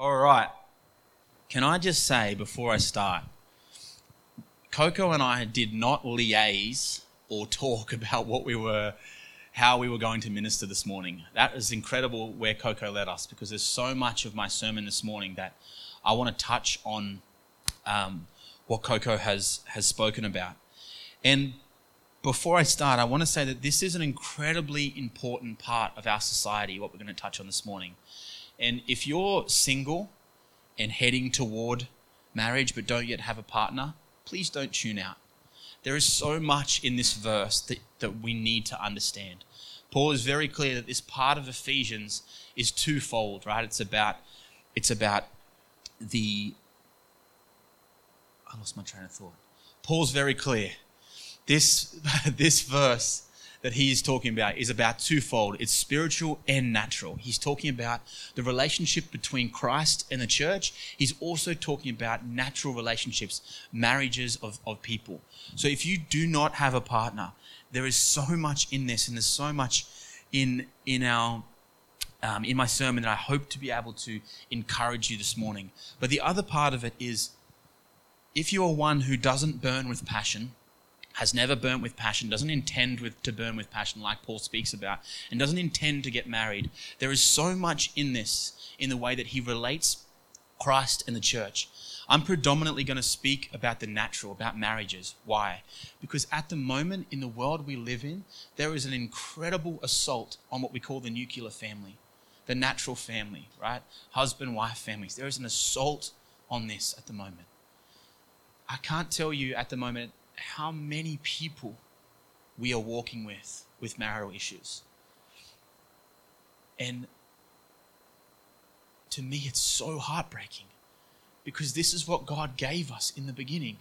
All right. Can I just say before I start, Coco and I did not liaise or talk about what we were, how we were going to minister this morning. That is incredible where Coco led us because there's so much of my sermon this morning that I want to touch on um, what Coco has has spoken about. And before I start, I want to say that this is an incredibly important part of our society, what we're going to touch on this morning. And if you're single and heading toward marriage but don't yet have a partner, please don't tune out. There is so much in this verse that, that we need to understand. Paul is very clear that this part of Ephesians is twofold, right? It's about it's about the I lost my train of thought. Paul's very clear. This this verse that he is talking about is about twofold it's spiritual and natural. He's talking about the relationship between Christ and the church. He's also talking about natural relationships, marriages of, of people. So if you do not have a partner, there is so much in this, and there's so much in in our um, in my sermon that I hope to be able to encourage you this morning. But the other part of it is if you are one who doesn't burn with passion, has never burnt with passion, doesn't intend with, to burn with passion, like Paul speaks about, and doesn't intend to get married, there is so much in this, in the way that he relates Christ and the church. I'm predominantly going to speak about the natural, about marriages. Why? Because at the moment in the world we live in, there is an incredible assault on what we call the nuclear family, the natural family, right? Husband, wife families. There is an assault on this at the moment. I can't tell you at the moment how many people we are walking with with marital issues. And to me, it's so heartbreaking because this is what God gave us in the beginning.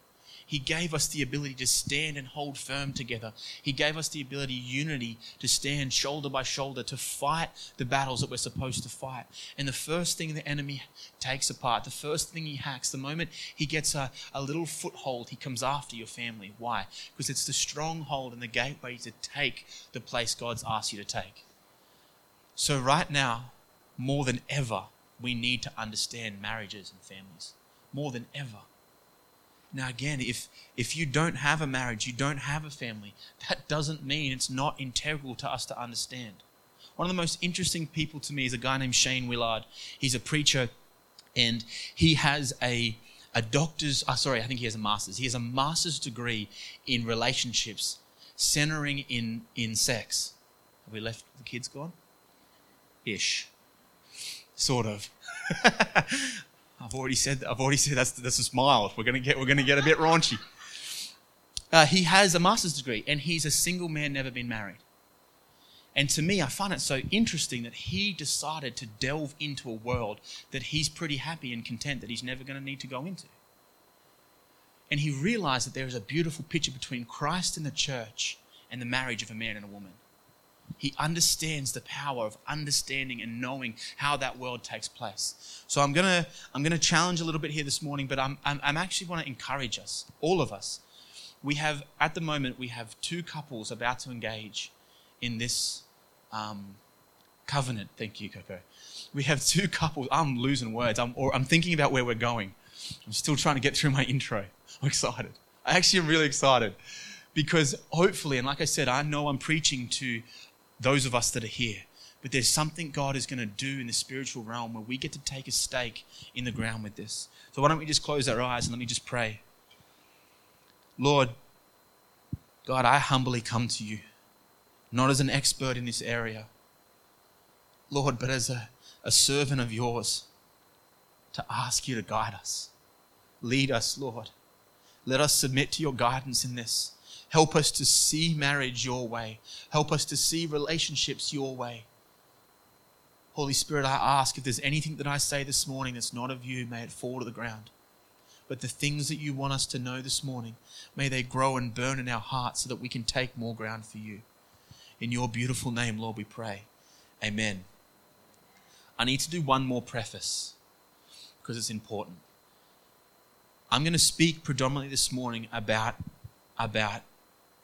He gave us the ability to stand and hold firm together. He gave us the ability, unity, to stand shoulder by shoulder, to fight the battles that we're supposed to fight. And the first thing the enemy takes apart, the first thing he hacks, the moment he gets a, a little foothold, he comes after your family. Why? Because it's the stronghold and the gateway to take the place God's asked you to take. So, right now, more than ever, we need to understand marriages and families. More than ever. Now, again, if, if you don't have a marriage, you don't have a family, that doesn't mean it's not integral to us to understand. One of the most interesting people to me is a guy named Shane Willard. He's a preacher and he has a, a doctor's, oh, sorry, I think he has a master's. He has a master's degree in relationships centering in, in sex. Have we left the kids gone? Ish. Sort of. I've already said I've already said that's that's a smile. We're gonna get we're gonna get a bit raunchy. Uh, he has a master's degree and he's a single man, never been married. And to me, I find it so interesting that he decided to delve into a world that he's pretty happy and content that he's never going to need to go into. And he realized that there is a beautiful picture between Christ and the church and the marriage of a man and a woman. He understands the power of understanding and knowing how that world takes place. So I'm gonna I'm gonna challenge a little bit here this morning, but I'm I'm, I'm actually want to encourage us, all of us. We have at the moment we have two couples about to engage in this um, covenant. Thank you, Coco. We have two couples. I'm losing words. I'm or I'm thinking about where we're going. I'm still trying to get through my intro. I'm excited. I actually am really excited because hopefully, and like I said, I know I'm preaching to those of us that are here. But there's something God is going to do in the spiritual realm where we get to take a stake in the ground with this. So why don't we just close our eyes and let me just pray. Lord, God, I humbly come to you, not as an expert in this area, Lord, but as a, a servant of yours to ask you to guide us. Lead us, Lord. Let us submit to your guidance in this. Help us to see marriage your way. Help us to see relationships your way. Holy Spirit, I ask if there's anything that I say this morning that's not of you, may it fall to the ground. But the things that you want us to know this morning, may they grow and burn in our hearts so that we can take more ground for you. In your beautiful name, Lord, we pray. Amen. I need to do one more preface because it's important. I'm going to speak predominantly this morning about, about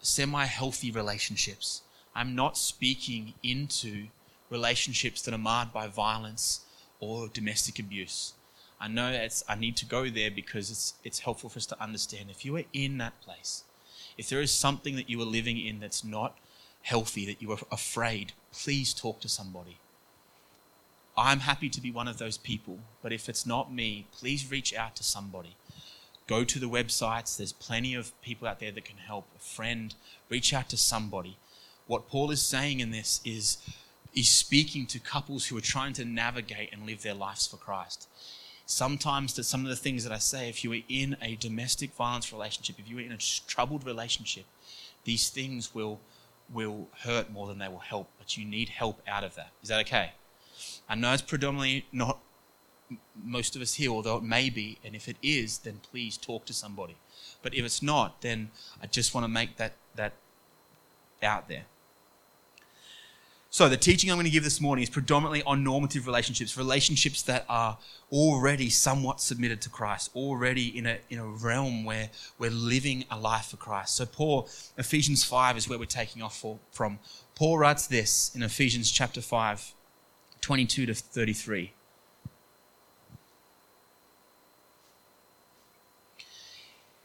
semi healthy relationships. I'm not speaking into relationships that are marred by violence or domestic abuse. I know it's, I need to go there because it's, it's helpful for us to understand. If you are in that place, if there is something that you are living in that's not healthy, that you are afraid, please talk to somebody. I'm happy to be one of those people, but if it's not me, please reach out to somebody. Go to the websites, there's plenty of people out there that can help. A friend, reach out to somebody. What Paul is saying in this is he's speaking to couples who are trying to navigate and live their lives for Christ. Sometimes, to some of the things that I say, if you are in a domestic violence relationship, if you are in a troubled relationship, these things will will hurt more than they will help, but you need help out of that. Is that okay? I know it's predominantly not most of us here, although it may be, and if it is, then please talk to somebody. But if it's not, then I just want to make that that out there. So, the teaching I'm going to give this morning is predominantly on normative relationships, relationships that are already somewhat submitted to Christ, already in a, in a realm where we're living a life for Christ. So, Paul, Ephesians 5 is where we're taking off for, from. Paul writes this in Ephesians chapter 5, 22 to 33.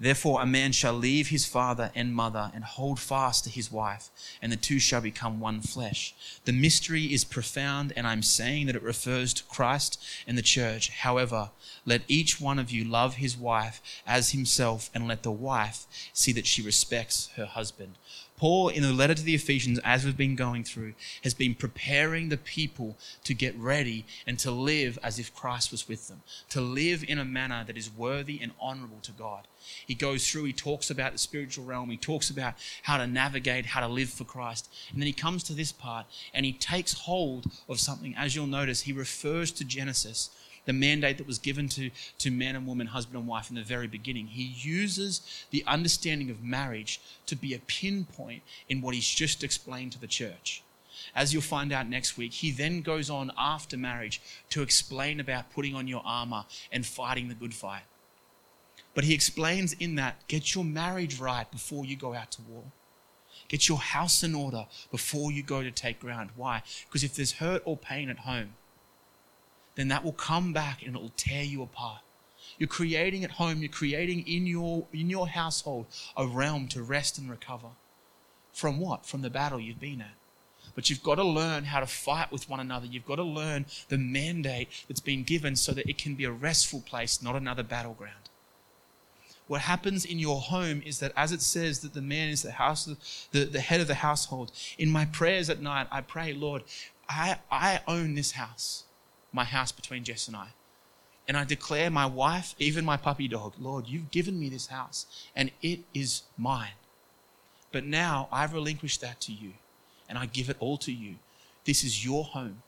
Therefore, a man shall leave his father and mother and hold fast to his wife, and the two shall become one flesh. The mystery is profound, and I'm saying that it refers to Christ and the church. However, let each one of you love his wife as himself, and let the wife see that she respects her husband. Paul, in the letter to the Ephesians, as we've been going through, has been preparing the people to get ready and to live as if Christ was with them, to live in a manner that is worthy and honorable to God. He goes through, he talks about the spiritual realm, he talks about how to navigate, how to live for Christ. And then he comes to this part and he takes hold of something. As you'll notice, he refers to Genesis the mandate that was given to, to man and woman, husband and wife in the very beginning. He uses the understanding of marriage to be a pinpoint in what he's just explained to the church. As you'll find out next week, he then goes on after marriage to explain about putting on your armor and fighting the good fight. But he explains in that get your marriage right before you go out to war. Get your house in order before you go to take ground. Why? Because if there's hurt or pain at home, then that will come back and it will tear you apart. You're creating at home, you're creating in your, in your household a realm to rest and recover. From what? From the battle you've been at. But you've got to learn how to fight with one another. You've got to learn the mandate that's been given so that it can be a restful place, not another battleground. What happens in your home is that, as it says, that the man is the house, the, the head of the household. In my prayers at night, I pray, Lord, I, I own this house my house between Jess and I. And I declare my wife, even my puppy dog, Lord, you've given me this house and it is mine. But now I've relinquished that to you and I give it all to you. This is your home.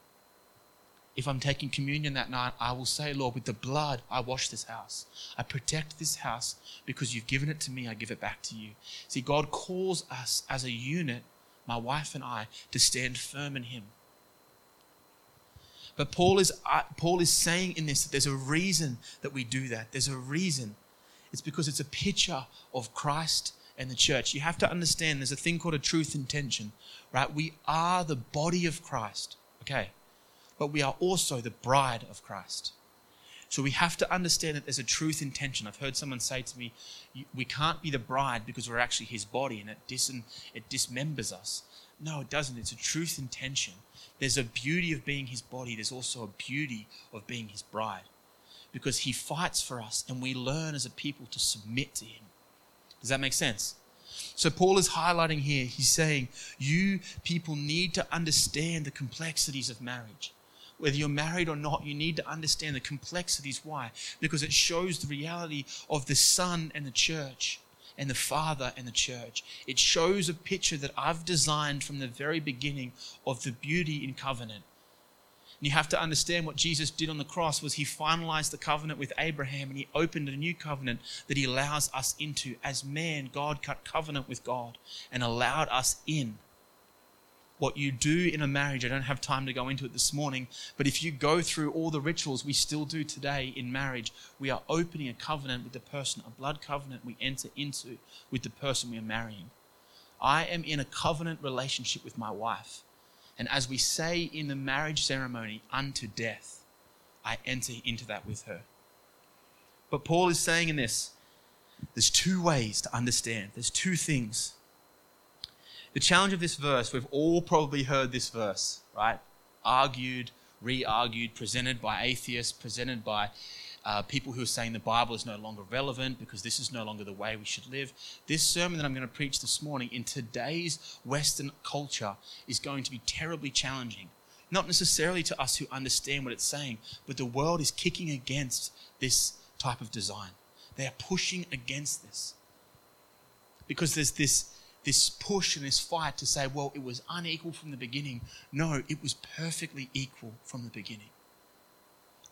If I'm taking communion that night, I will say, Lord, with the blood, I wash this house. I protect this house because you've given it to me, I give it back to you. See, God calls us as a unit, my wife and I, to stand firm in Him. But Paul is, uh, Paul is saying in this that there's a reason that we do that. There's a reason. It's because it's a picture of Christ and the church. You have to understand there's a thing called a truth in tension, right? We are the body of Christ, okay? But we are also the bride of Christ. So we have to understand that there's a truth in tension. I've heard someone say to me, we can't be the bride because we're actually his body and it, dis- it dismembers us. No, it doesn't. It's a truth in tension. There's a beauty of being his body, there's also a beauty of being his bride. Because he fights for us and we learn as a people to submit to him. Does that make sense? So, Paul is highlighting here, he's saying, you people need to understand the complexities of marriage. Whether you're married or not, you need to understand the complexities. Why? Because it shows the reality of the Son and the church and the Father and the church. It shows a picture that I've designed from the very beginning of the beauty in covenant. And you have to understand what Jesus did on the cross was he finalized the covenant with Abraham and he opened a new covenant that he allows us into. As man, God cut covenant with God and allowed us in what you do in a marriage. I don't have time to go into it this morning, but if you go through all the rituals we still do today in marriage, we are opening a covenant with the person, a blood covenant we enter into with the person we are marrying. I am in a covenant relationship with my wife. And as we say in the marriage ceremony, unto death, I enter into that with her. But Paul is saying in this, there's two ways to understand. There's two things the challenge of this verse, we've all probably heard this verse, right? Argued, re argued, presented by atheists, presented by uh, people who are saying the Bible is no longer relevant because this is no longer the way we should live. This sermon that I'm going to preach this morning in today's Western culture is going to be terribly challenging. Not necessarily to us who understand what it's saying, but the world is kicking against this type of design. They are pushing against this. Because there's this this push and this fight to say, well, it was unequal from the beginning. No, it was perfectly equal from the beginning.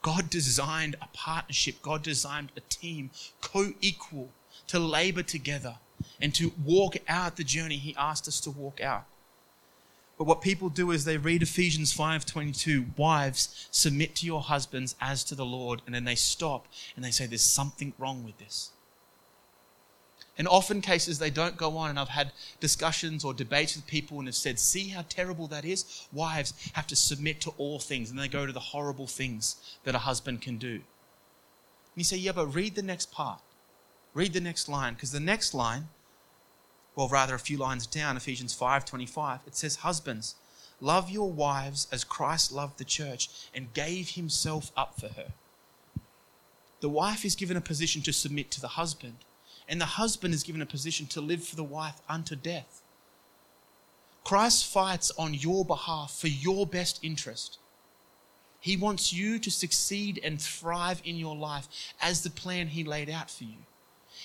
God designed a partnership, God designed a team co equal to labor together and to walk out the journey He asked us to walk out. But what people do is they read Ephesians 5:22, wives, submit to your husbands as to the Lord, and then they stop and they say there's something wrong with this. In often cases, they don't go on. And I've had discussions or debates with people and have said, see how terrible that is? Wives have to submit to all things. And they go to the horrible things that a husband can do. And you say, yeah, but read the next part. Read the next line. Because the next line, well, rather a few lines down, Ephesians 5.25, it says, Husbands, love your wives as Christ loved the church and gave himself up for her. The wife is given a position to submit to the husband and the husband is given a position to live for the wife unto death. Christ fights on your behalf for your best interest. He wants you to succeed and thrive in your life as the plan He laid out for you.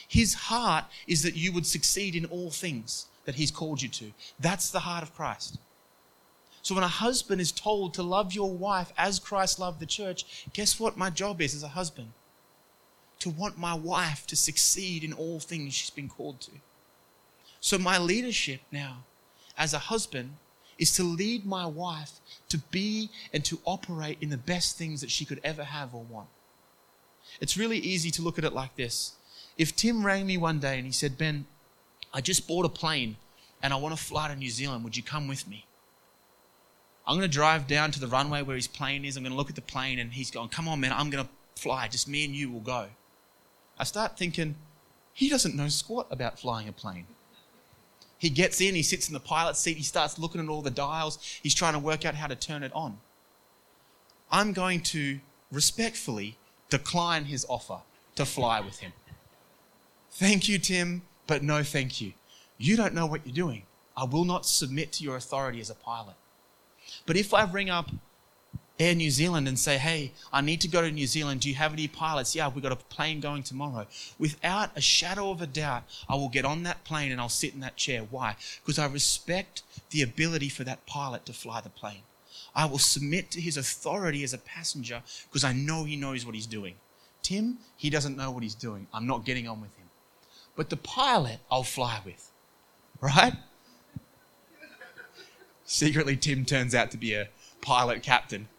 His heart is that you would succeed in all things that He's called you to. That's the heart of Christ. So when a husband is told to love your wife as Christ loved the church, guess what my job is as a husband? To want my wife to succeed in all things she's been called to. So, my leadership now as a husband is to lead my wife to be and to operate in the best things that she could ever have or want. It's really easy to look at it like this. If Tim rang me one day and he said, Ben, I just bought a plane and I want to fly to New Zealand, would you come with me? I'm going to drive down to the runway where his plane is. I'm going to look at the plane and he's going, Come on, man, I'm going to fly. Just me and you will go. I start thinking, he doesn't know squat about flying a plane. He gets in, he sits in the pilot seat, he starts looking at all the dials, he's trying to work out how to turn it on. I'm going to respectfully decline his offer to fly with him. Thank you, Tim, but no thank you. You don't know what you're doing. I will not submit to your authority as a pilot. But if I ring up Air New Zealand and say, hey, I need to go to New Zealand. Do you have any pilots? Yeah, we've got a plane going tomorrow. Without a shadow of a doubt, I will get on that plane and I'll sit in that chair. Why? Because I respect the ability for that pilot to fly the plane. I will submit to his authority as a passenger because I know he knows what he's doing. Tim, he doesn't know what he's doing. I'm not getting on with him. But the pilot, I'll fly with. Right? Secretly, Tim turns out to be a pilot captain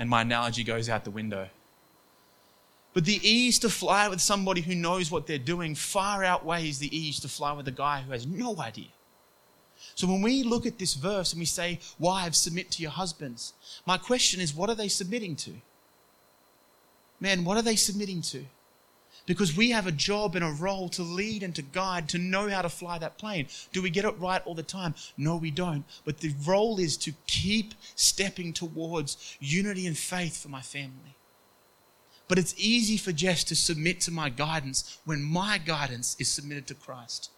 and my analogy goes out the window. But the ease to fly with somebody who knows what they're doing far outweighs the ease to fly with a guy who has no idea. So when we look at this verse and we say, Wives, submit to your husbands, my question is, what are they submitting to? Man, what are they submitting to? Because we have a job and a role to lead and to guide, to know how to fly that plane. Do we get it right all the time? No, we don't. But the role is to keep stepping towards unity and faith for my family. But it's easy for Jess to submit to my guidance when my guidance is submitted to Christ.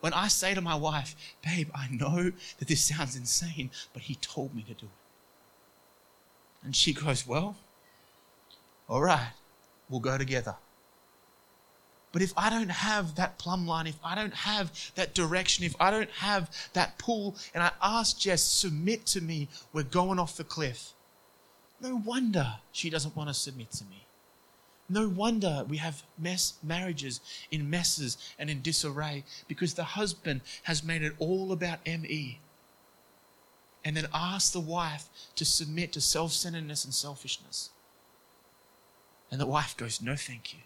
When I say to my wife, babe, I know that this sounds insane, but he told me to do it. And she goes, well, all right, we'll go together. But if I don't have that plumb line, if I don't have that direction, if I don't have that pull, and I ask Jess, submit to me, we're going off the cliff. No wonder she doesn't want to submit to me. No wonder we have mess marriages in messes and in disarray because the husband has made it all about ME. And then asked the wife to submit to self centeredness and selfishness. And the wife goes, No, thank you.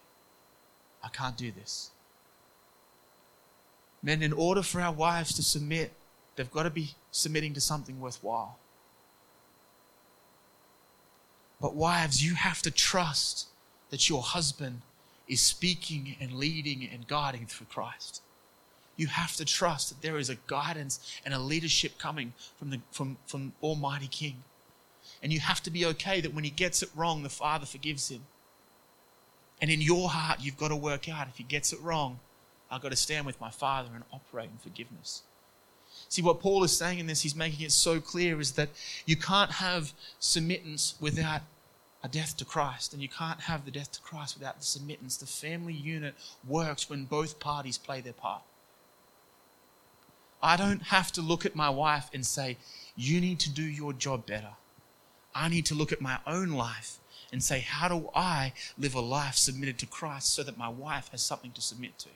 I can't do this. Men, in order for our wives to submit, they've got to be submitting to something worthwhile. But, wives, you have to trust that your husband is speaking and leading and guiding through Christ. You have to trust that there is a guidance and a leadership coming from the from, from Almighty King. And you have to be okay that when he gets it wrong, the Father forgives him. And in your heart, you've got to work out if he gets it wrong, I've got to stand with my Father and operate in forgiveness. See, what Paul is saying in this, he's making it so clear, is that you can't have submittance without a death to Christ, and you can't have the death to Christ without the submittance. The family unit works when both parties play their part. I don't have to look at my wife and say, You need to do your job better. I need to look at my own life and say, How do I live a life submitted to Christ so that my wife has something to submit to?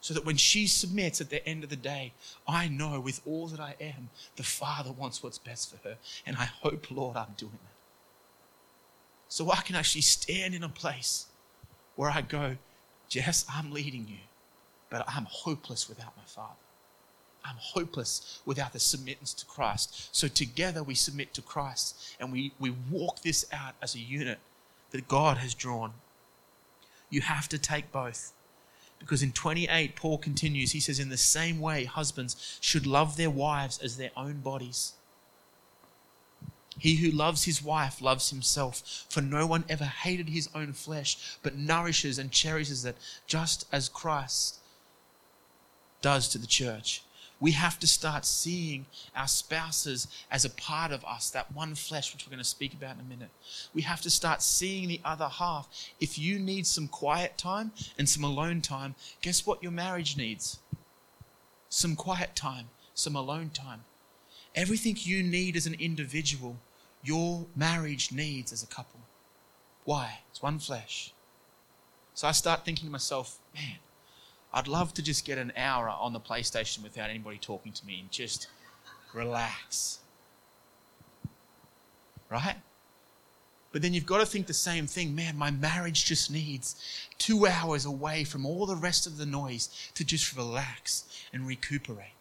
So that when she submits at the end of the day, I know with all that I am, the Father wants what's best for her. And I hope, Lord, I'm doing that. So I can actually stand in a place where I go, Jess, I'm leading you, but I'm hopeless without my Father. I'm hopeless without the submittance to Christ. So together we submit to Christ and we, we walk this out as a unit that God has drawn. You have to take both. Because in 28, Paul continues, he says, In the same way, husbands should love their wives as their own bodies. He who loves his wife loves himself, for no one ever hated his own flesh, but nourishes and cherishes it, just as Christ does to the church. We have to start seeing our spouses as a part of us, that one flesh, which we're going to speak about in a minute. We have to start seeing the other half. If you need some quiet time and some alone time, guess what your marriage needs? Some quiet time, some alone time. Everything you need as an individual, your marriage needs as a couple. Why? It's one flesh. So I start thinking to myself, man, I'd love to just get an hour on the PlayStation without anybody talking to me and just relax. Right? But then you've got to think the same thing. Man, my marriage just needs two hours away from all the rest of the noise to just relax and recuperate.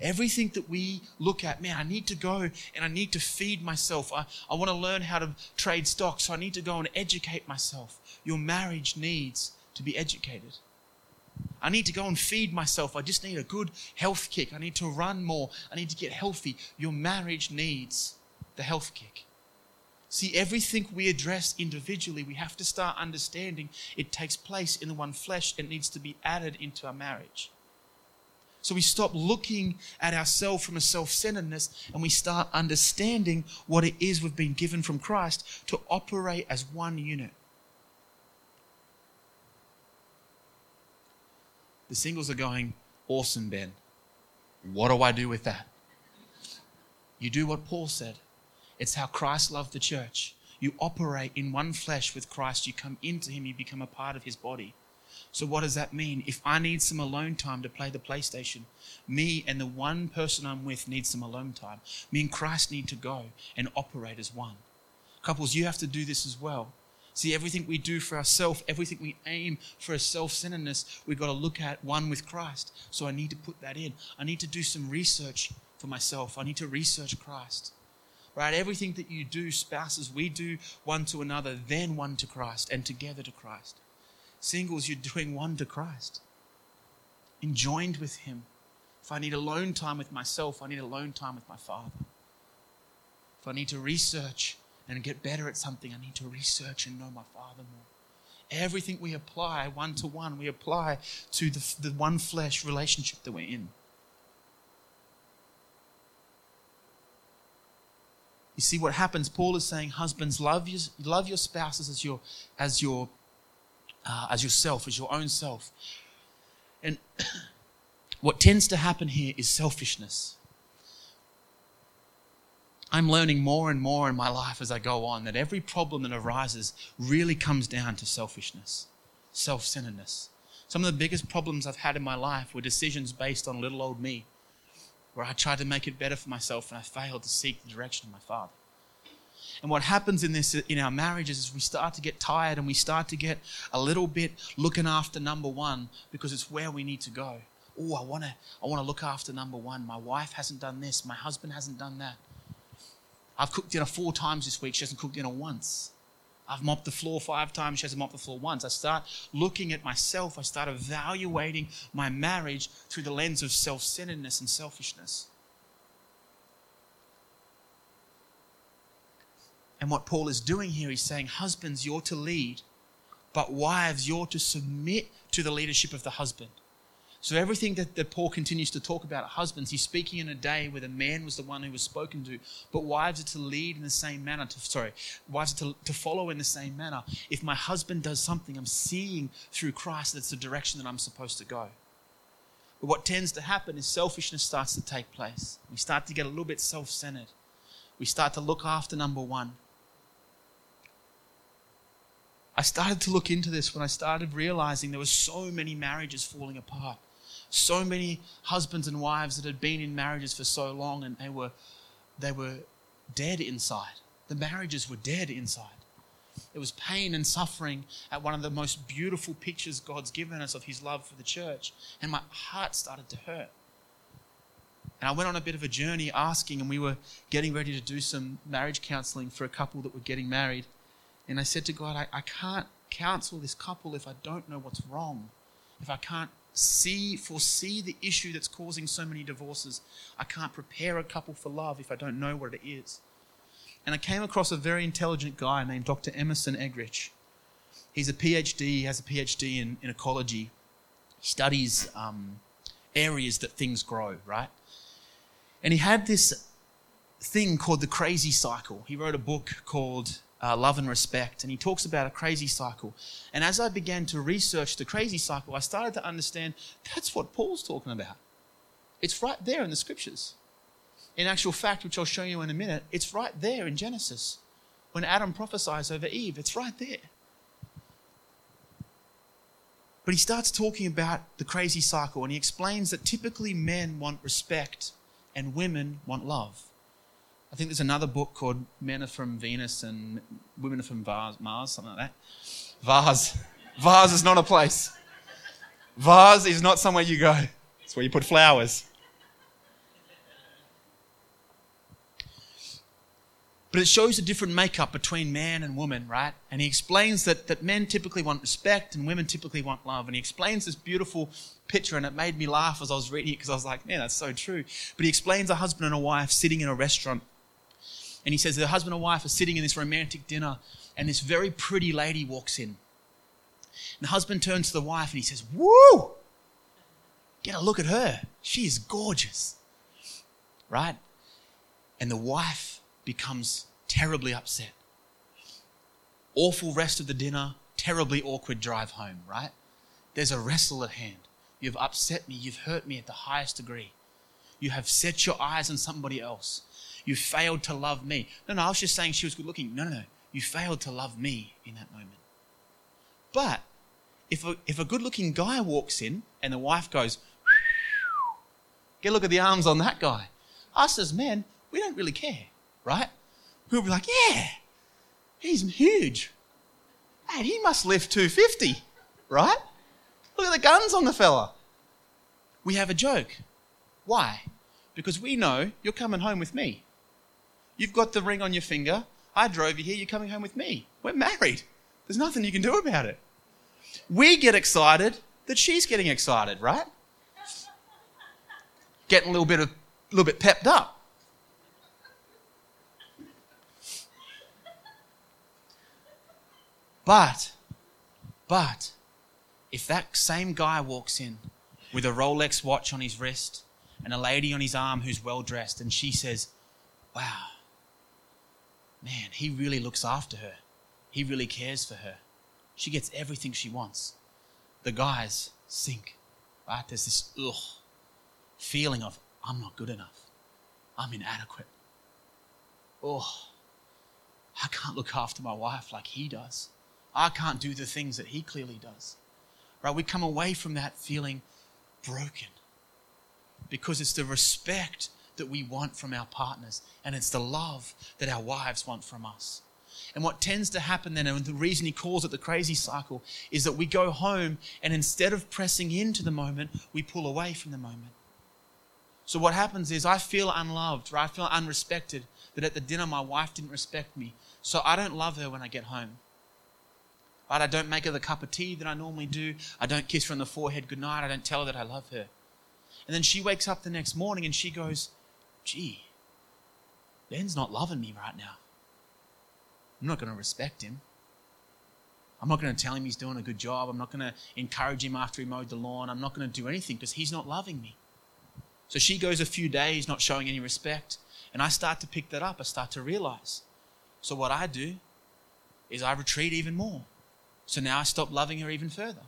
Everything that we look at, man, I need to go and I need to feed myself. I, I want to learn how to trade stocks, so I need to go and educate myself. Your marriage needs to be educated. I need to go and feed myself. I just need a good health kick. I need to run more. I need to get healthy. Your marriage needs the health kick. See, everything we address individually, we have to start understanding it takes place in the one flesh. It needs to be added into our marriage. So we stop looking at ourselves from a self centeredness and we start understanding what it is we've been given from Christ to operate as one unit. The singles are going, Awesome, Ben. What do I do with that? You do what Paul said. It's how Christ loved the church. You operate in one flesh with Christ. You come into Him, you become a part of His body. So, what does that mean? If I need some alone time to play the PlayStation, me and the one person I'm with need some alone time. Me and Christ need to go and operate as one. Couples, you have to do this as well. See, everything we do for ourselves, everything we aim for a self centeredness, we've got to look at one with Christ. So I need to put that in. I need to do some research for myself. I need to research Christ. Right? Everything that you do, spouses, we do one to another, then one to Christ, and together to Christ. Singles, you're doing one to Christ. Enjoined with Him. If I need alone time with myself, I need alone time with my Father. If I need to research and get better at something, I need to research and know my Father more. Everything we apply one to one, we apply to the, the one flesh relationship that we're in. You see what happens? Paul is saying, husbands, love your, love your spouses as your, as your, uh, as yourself, as your own self. And what tends to happen here is selfishness. I'm learning more and more in my life as I go on that every problem that arises really comes down to selfishness, self centeredness. Some of the biggest problems I've had in my life were decisions based on little old me, where I tried to make it better for myself and I failed to seek the direction of my Father. And what happens in this in our marriages is we start to get tired and we start to get a little bit looking after number one because it's where we need to go. Oh, I want to I want to look after number one. My wife hasn't done this. My husband hasn't done that. I've cooked dinner four times this week. She hasn't cooked dinner once. I've mopped the floor five times. She hasn't mopped the floor once. I start looking at myself. I start evaluating my marriage through the lens of self centeredness and selfishness. And what Paul is doing here, he's saying, Husbands, you're to lead, but wives, you're to submit to the leadership of the husband. So everything that, that Paul continues to talk about husbands, he's speaking in a day where the man was the one who was spoken to, but wives are to lead in the same manner. To, sorry, wives are to, to follow in the same manner. If my husband does something, I'm seeing through Christ that's the direction that I'm supposed to go. But what tends to happen is selfishness starts to take place. We start to get a little bit self centered. We start to look after number one. I started to look into this when I started realizing there were so many marriages falling apart so many husbands and wives that had been in marriages for so long and they were, they were dead inside. The marriages were dead inside. It was pain and suffering at one of the most beautiful pictures God's given us of His love for the church. And my heart started to hurt. And I went on a bit of a journey asking, and we were getting ready to do some marriage counseling for a couple that were getting married. And I said to God, I, I can't counsel this couple if I don't know what's wrong, if I can't see foresee the issue that's causing so many divorces. I can't prepare a couple for love if I don't know what it is. And I came across a very intelligent guy named Dr. Emerson Eggerichs. He's a PhD, he has a PhD in, in ecology. He studies um, areas that things grow, right? And he had this thing called the crazy cycle. He wrote a book called uh, love and respect. And he talks about a crazy cycle. And as I began to research the crazy cycle, I started to understand that's what Paul's talking about. It's right there in the scriptures. In actual fact, which I'll show you in a minute, it's right there in Genesis. When Adam prophesies over Eve, it's right there. But he starts talking about the crazy cycle and he explains that typically men want respect and women want love. I think there's another book called Men Are From Venus and Women Are From Mars, something like that. Vase. Vase is not a place. Vase is not somewhere you go. It's where you put flowers. But it shows a different makeup between man and woman, right? And he explains that, that men typically want respect and women typically want love. And he explains this beautiful picture, and it made me laugh as I was reading it because I was like, man, that's so true. But he explains a husband and a wife sitting in a restaurant and he says the husband and wife are sitting in this romantic dinner, and this very pretty lady walks in. And the husband turns to the wife and he says, Woo! Get a look at her. She is gorgeous. Right? And the wife becomes terribly upset. Awful rest of the dinner, terribly awkward drive home, right? There's a wrestle at hand. You've upset me. You've hurt me at the highest degree. You have set your eyes on somebody else. You failed to love me. No, no, I was just saying she was good looking. No, no, no. You failed to love me in that moment. But if a, if a good looking guy walks in and the wife goes, get a look at the arms on that guy. Us as men, we don't really care, right? We'll be like, yeah, he's huge. And he must lift 250, right? Look at the guns on the fella. We have a joke. Why? Because we know you're coming home with me. You've got the ring on your finger. I drove you here. You're coming home with me. We're married. There's nothing you can do about it. We get excited that she's getting excited, right? Getting a little bit of, a little bit pepped up. But But if that same guy walks in with a Rolex watch on his wrist and a lady on his arm who's well dressed, and she says, Wow, man, he really looks after her. He really cares for her. She gets everything she wants. The guys sink, right? There's this ugh feeling of, I'm not good enough. I'm inadequate. Oh, I can't look after my wife like he does. I can't do the things that he clearly does. Right? We come away from that feeling broken because it's the respect that we want from our partners and it's the love that our wives want from us. And what tends to happen then, and the reason he calls it the crazy cycle, is that we go home and instead of pressing into the moment, we pull away from the moment. So what happens is I feel unloved, or I feel unrespected, that at the dinner my wife didn't respect me. So I don't love her when I get home. Right? I don't make her the cup of tea that I normally do. I don't kiss her on the forehead goodnight. I don't tell her that I love her. And then she wakes up the next morning and she goes, gee, Ben's not loving me right now. I'm not going to respect him. I'm not going to tell him he's doing a good job. I'm not going to encourage him after he mowed the lawn. I'm not going to do anything because he's not loving me. So she goes a few days not showing any respect. And I start to pick that up. I start to realize. So what I do is I retreat even more. So now I stop loving her even further.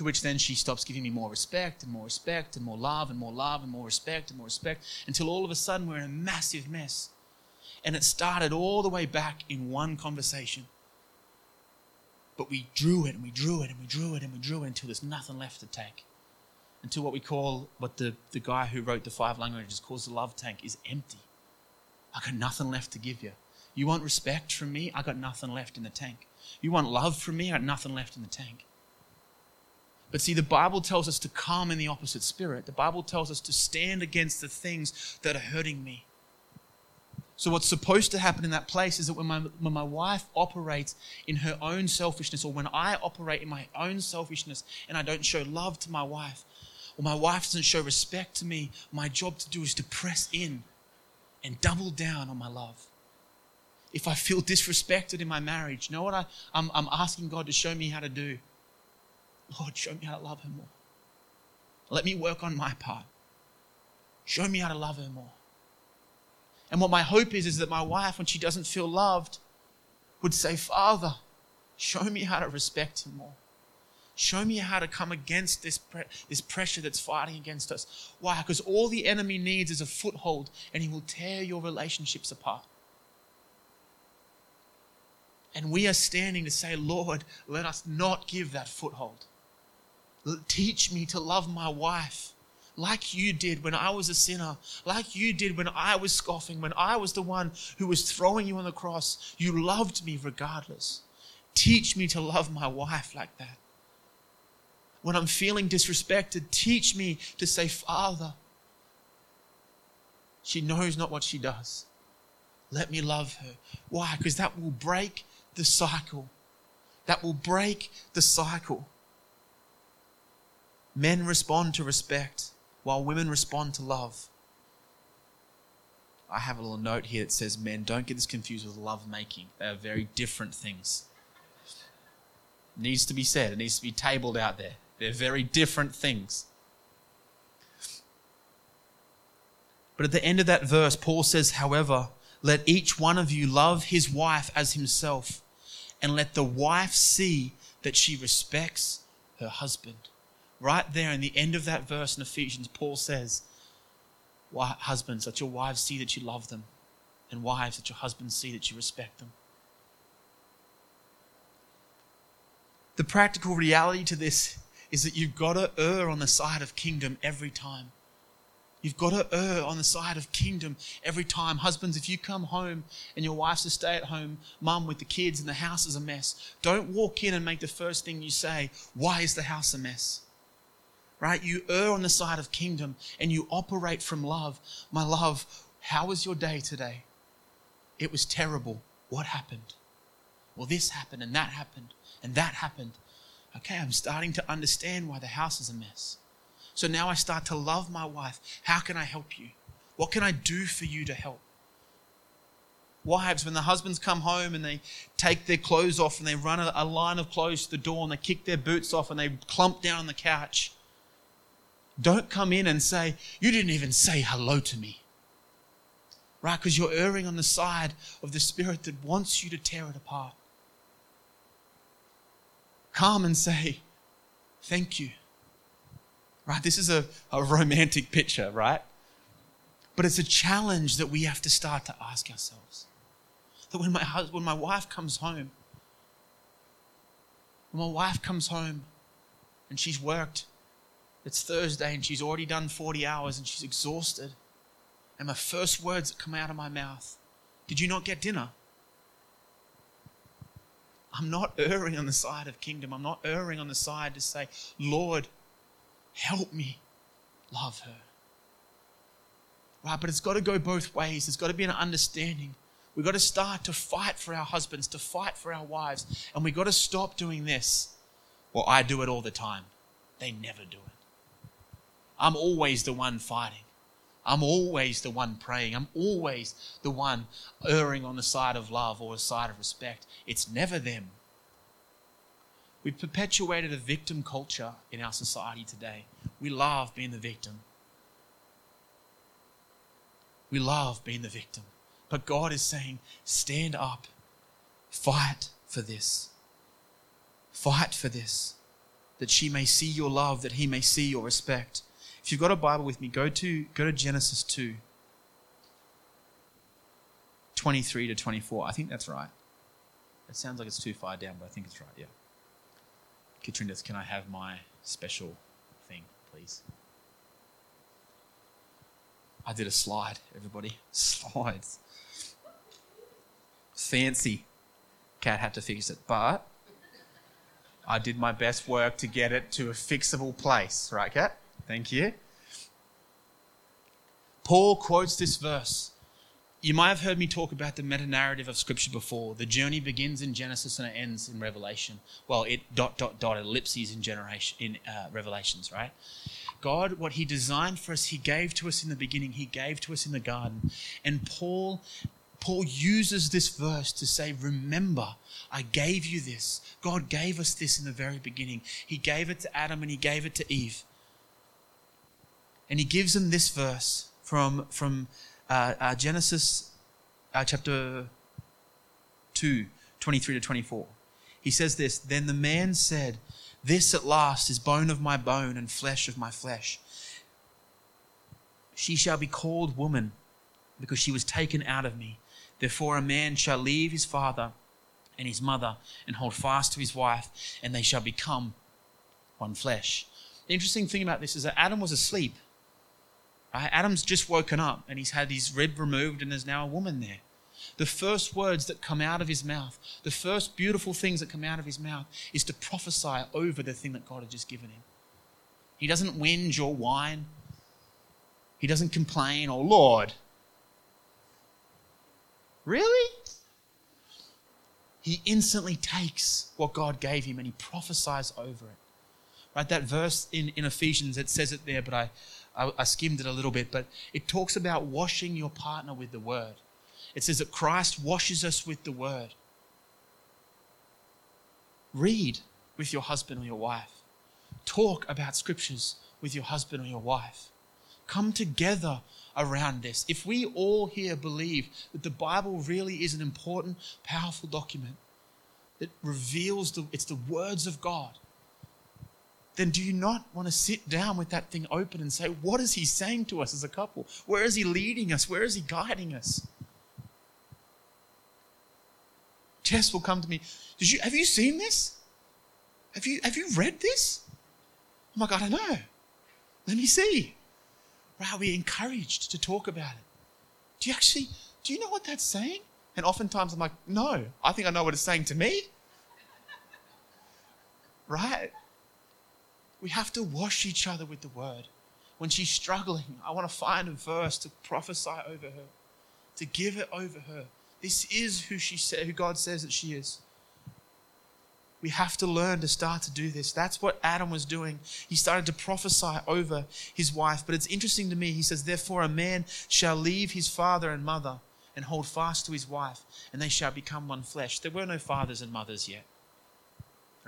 To which then she stops giving me more respect and more respect and more love and more love and more respect and more respect until all of a sudden we're in a massive mess. And it started all the way back in one conversation. But we drew it and we drew it and we drew it and we drew it until there's nothing left to take. Until what we call, what the, the guy who wrote the five languages calls the love tank is empty. I got nothing left to give you. You want respect from me? I got nothing left in the tank. You want love from me? I got nothing left in the tank. But see, the Bible tells us to come in the opposite spirit. The Bible tells us to stand against the things that are hurting me. So, what's supposed to happen in that place is that when my, when my wife operates in her own selfishness, or when I operate in my own selfishness and I don't show love to my wife, or my wife doesn't show respect to me, my job to do is to press in and double down on my love. If I feel disrespected in my marriage, you know what I, I'm, I'm asking God to show me how to do? Lord, show me how to love her more. Let me work on my part. Show me how to love her more. And what my hope is, is that my wife, when she doesn't feel loved, would say, Father, show me how to respect him more. Show me how to come against this, pre- this pressure that's fighting against us. Why? Because all the enemy needs is a foothold, and he will tear your relationships apart. And we are standing to say, Lord, let us not give that foothold. Teach me to love my wife like you did when I was a sinner, like you did when I was scoffing, when I was the one who was throwing you on the cross. You loved me regardless. Teach me to love my wife like that. When I'm feeling disrespected, teach me to say, Father, she knows not what she does. Let me love her. Why? Because that will break the cycle. That will break the cycle. Men respond to respect while women respond to love. I have a little note here that says, Men, don't get this confused with love making. They are very different things. It needs to be said, it needs to be tabled out there. They're very different things. But at the end of that verse, Paul says, However, let each one of you love his wife as himself, and let the wife see that she respects her husband. Right there in the end of that verse in Ephesians, Paul says, Husbands, let your wives see that you love them, and wives, let your husbands see that you respect them. The practical reality to this is that you've got to err on the side of kingdom every time. You've got to err on the side of kingdom every time. Husbands, if you come home and your wife's a stay at home mum with the kids and the house is a mess, don't walk in and make the first thing you say, Why is the house a mess? Right? You err on the side of kingdom and you operate from love. My love, how was your day today? It was terrible. What happened? Well, this happened and that happened and that happened. Okay, I'm starting to understand why the house is a mess. So now I start to love my wife. How can I help you? What can I do for you to help? Wives, when the husbands come home and they take their clothes off and they run a, line of clothes to the door and they kick their boots off and they clump down on the couch, don't come in and say, You didn't even say hello to me. Right? Because you're erring on the side of the spirit that wants you to tear it apart. Come and say, Thank you. Right? This is a, a romantic picture, right? But it's a challenge that we have to start to ask ourselves. That when my husband, when my wife comes home, when my wife comes home and she's worked, it's Thursday and she's already done 40 hours and she's exhausted. And my first words that come out of my mouth, did you not get dinner? I'm not erring on the side of kingdom. I'm not erring on the side to say, Lord, help me love her. Right? But it's got to go both ways. There's got to be an understanding. We've got to start to fight for our husbands, to fight for our wives. And we've got to stop doing this. Well, I do it all the time. They never do it. I'm always the one fighting. I'm always the one praying. I'm always the one erring on the side of love or a side of respect. It's never them. We've perpetuated a victim culture in our society today. We love being the victim. We love being the victim. But God is saying, stand up, fight for this. Fight for this, that she may see your love, that he may see your respect. If you've got a Bible with me, go to, go to Genesis 2, 23 to 24. I think that's right. It sounds like it's too far down, but I think it's right, yeah. Katrina, can I have my special thing, please? I did a slide, everybody. Slides. Fancy. Cat had to fix it, but I did my best work to get it to a fixable place. Right, Cat? Thank you. Paul quotes this verse. You might have heard me talk about the meta narrative of Scripture before. The journey begins in Genesis and it ends in Revelation. Well, it dot dot dot ellipses in generation in uh, Revelations, right? God, what He designed for us, He gave to us in the beginning. He gave to us in the garden, and Paul Paul uses this verse to say, Remember, I gave you this. God gave us this in the very beginning. He gave it to Adam and He gave it to Eve. And He gives them this verse from, from uh, uh, Genesis uh, chapter 2, 23 to 24. He says this Then the man said, This at last is bone of my bone and flesh of my flesh. She shall be called woman because she was taken out of me. Therefore, a man shall leave his father and his mother and hold fast to his wife, and they shall become one flesh. The interesting thing about this is that Adam was asleep Right? Adam's just woken up and he's had his rib removed and there's now a woman there. The first words that come out of his mouth, the first beautiful things that come out of his mouth is to prophesy over the thing that God had just given him. He doesn't whinge or whine. He doesn't complain or, Lord, really? He instantly takes what God gave him and he prophesies over it. Right? That verse in, in Ephesians, it says it there, but I, I, I skimmed it a little bit, but it talks about washing your partner with the word. It says that Christ washes us with the word. Read with your husband or your wife. Talk about scriptures with your husband or your wife. Come together around this. If we all here believe that the Bible really is an important, powerful document that reveals the, it's the words of God, then do you not want to sit down with that thing open and say, what is he saying to us as a couple? Where is he leading us? Where is he guiding us? Jess will come to me. Did you have you seen this? Have you have you read this? Oh my God, I know. Let me see. Are we're encouraged to talk about it. Do you actually do you know what that's saying? And oftentimes I'm like, no, I think I know what it's saying to me. Right? We have to wash each other with the word. When she's struggling, I want to find a verse to prophesy over her, to give it over her. This is who she said, who God says that she is. We have to learn to start to do this. That's what Adam was doing. He started to prophesy over his wife. But it's interesting to me. He says, Therefore, a man shall leave his father and mother. and hold fast to his wife, and they shall become one flesh. There were no fathers and mothers yet.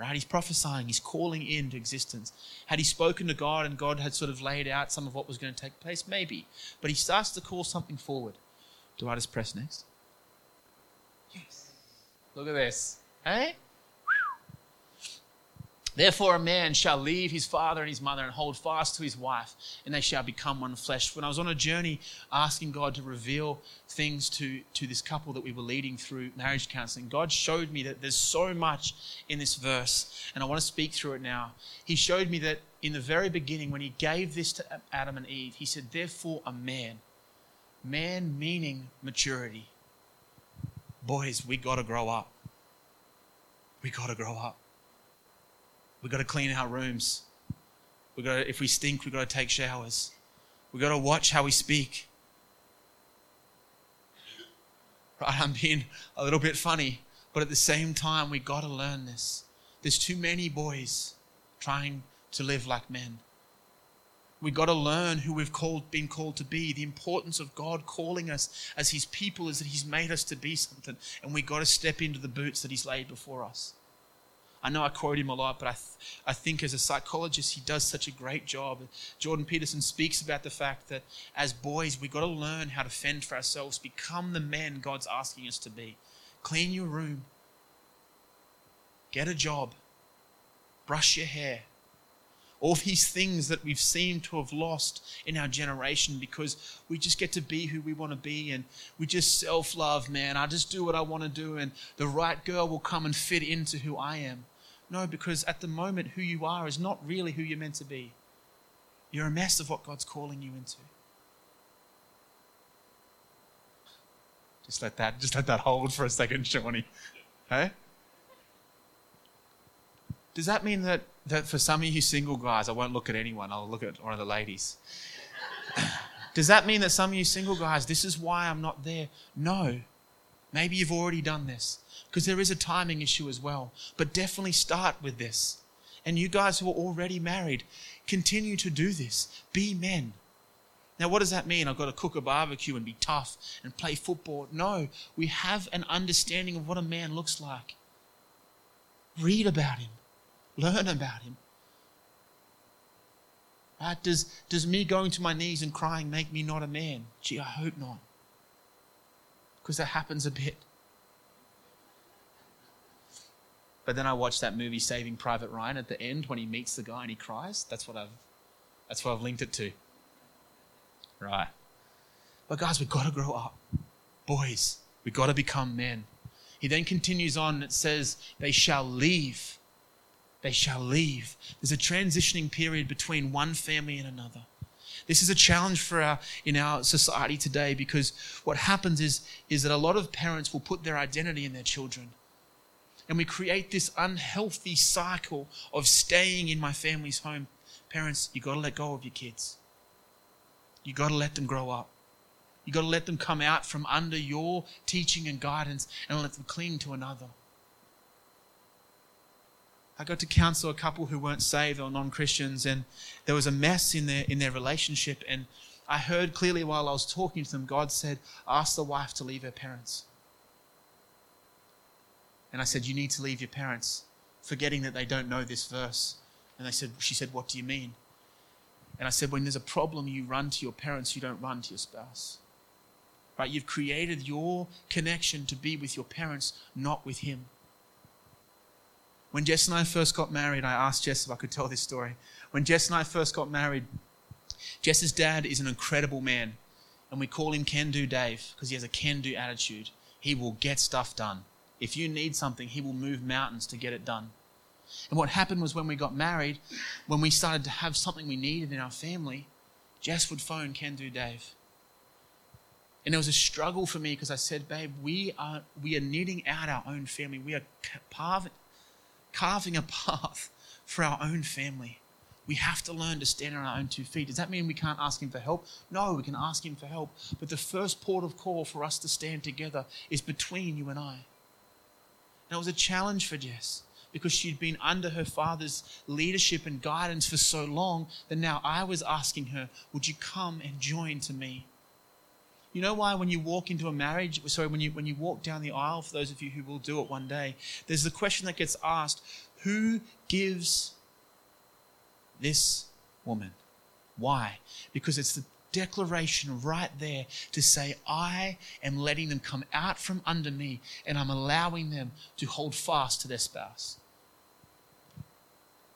Right? He's prophesying, he's calling into existence. Had he spoken to God and God had sort of laid out some of what was going to take place? Maybe. But he starts to call something forward. Do I just press next? Yes. Look at this. Hey? Therefore, a man shall leave his father and his mother and hold fast to his wife, and they shall become one flesh. When I was on a journey asking God to reveal things to, to this couple that we were leading through marriage counseling, God showed me that there's so much in this verse, and I want to speak through it now. He showed me that in the very beginning, when He gave this to Adam and Eve, He said, Therefore, a man. Man meaning maturity. Boys, we got to grow up. We got to grow up. We've got to clean our rooms. We got to, if we stink, we've got to take showers. We've got to watch how we speak. Right, I'm being a little bit funny, but at the same time, we've got to learn this. There's too many boys trying to live like men. We've got to learn who we've called, been called to be. The importance of God calling us as His people is that He's made us to be something, and we've got to step into the boots that He's laid before us. I know I quote him a lot, but I, th- I think as a psychologist, he does such a great job. Jordan Peterson speaks about the fact that as boys, we've got to learn how to fend for ourselves, become the men God's asking us to be. Clean your room, get a job, brush your hair. All these things that we've seemed to have lost in our generation because we just get to be who we want to be and we just self love, man. I just do what I want to do, and the right girl will come and fit into who I am. No, because at the moment, who you are is not really who you're meant to be. You're a mess of what God's calling you into. Just let that, just let that hold for a second, Shawnee. Hey? Does that mean that, that for some of you single guys, I won't look at anyone, I'll look at one of the ladies. Does that mean that some of you single guys, this is why I'm not there? No. Maybe you've already done this because there is a timing issue as well. But definitely start with this. And you guys who are already married, continue to do this. Be men. Now, what does that mean? I've got to cook a barbecue and be tough and play football. No, we have an understanding of what a man looks like. Read about him, learn about him. Right? Does, does me going to my knees and crying make me not a man? Gee, I hope not. Because that happens a bit. But then I watched that movie Saving Private Ryan at the end when he meets the guy and he cries. That's what I've that's what I've linked it to. Right. But guys, we've got to grow up. Boys, we've got to become men. He then continues on and it says, They shall leave. They shall leave. There's a transitioning period between one family and another. This is a challenge for our in our society today because what happens is, is that a lot of parents will put their identity in their children. And we create this unhealthy cycle of staying in my family's home. Parents, you got to let go of your kids. You got to let them grow up. You got to let them come out from under your teaching and guidance and let them cling to another. I got to counsel a couple who weren't saved or non-Christians, and there was a mess in their in their relationship. And I heard clearly while I was talking to them, God said, "Ask the wife to leave her parents." And I said, You need to leave your parents, forgetting that they don't know this verse. And they said, She said, What do you mean? And I said, When there's a problem, you run to your parents, you don't run to your spouse. Right? You've created your connection to be with your parents, not with him. When Jess and I first got married, I asked Jess if I could tell this story. When Jess and I first got married, Jess's dad is an incredible man, and we call him Can Do Dave because he has a can do attitude. He will get stuff done. If you need something, He will move mountains to get it done. And what happened was when we got married, when we started to have something we needed in our family, Jess would phone Can Do Dave. And it was a struggle for me because I said, babe, we are, we are knitting out our own family. We are carving, carving a path for our own family. We have to learn to stand on our own two feet. Does that mean we can't ask Him for help? No, we can ask Him for help. But the first port of call for us to stand together is between you and I. And it was a challenge for Jess because she'd been under her father's leadership and guidance for so long that now I was asking her, Would you come and join to me? You know why when you walk into a marriage, sorry, when you when you walk down the aisle, for those of you who will do it one day, there's the question that gets asked, who gives this woman? Why? Because it's the declaration right there to say, I am letting them come out from under me and I'm allowing them to hold fast to their spouse.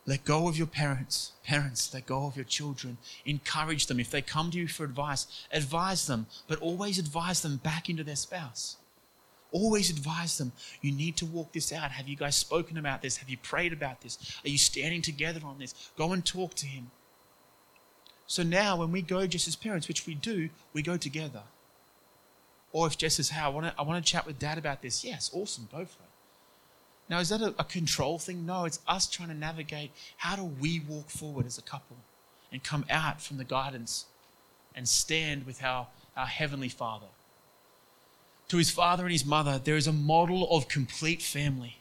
Let go of your parents. Parents, let go of your children. Encourage them. If they come to you for advice, advise them, but always advise them back into their spouse. Always advise them. You need to walk this out. Have you guys spoken about this? Have you prayed about this? Are you standing together on this? Go and talk to him. So now, when we go just as parents, which we do, we go together. Or if Jess says, Hey, I want to, I want to chat with dad about this. Yes, awesome, go for it. Now, is that a, a control thing? No, it's us trying to navigate how do we walk forward as a couple and come out from the guidance and stand with our, our Heavenly Father. To his father and his mother, there is a model of complete family.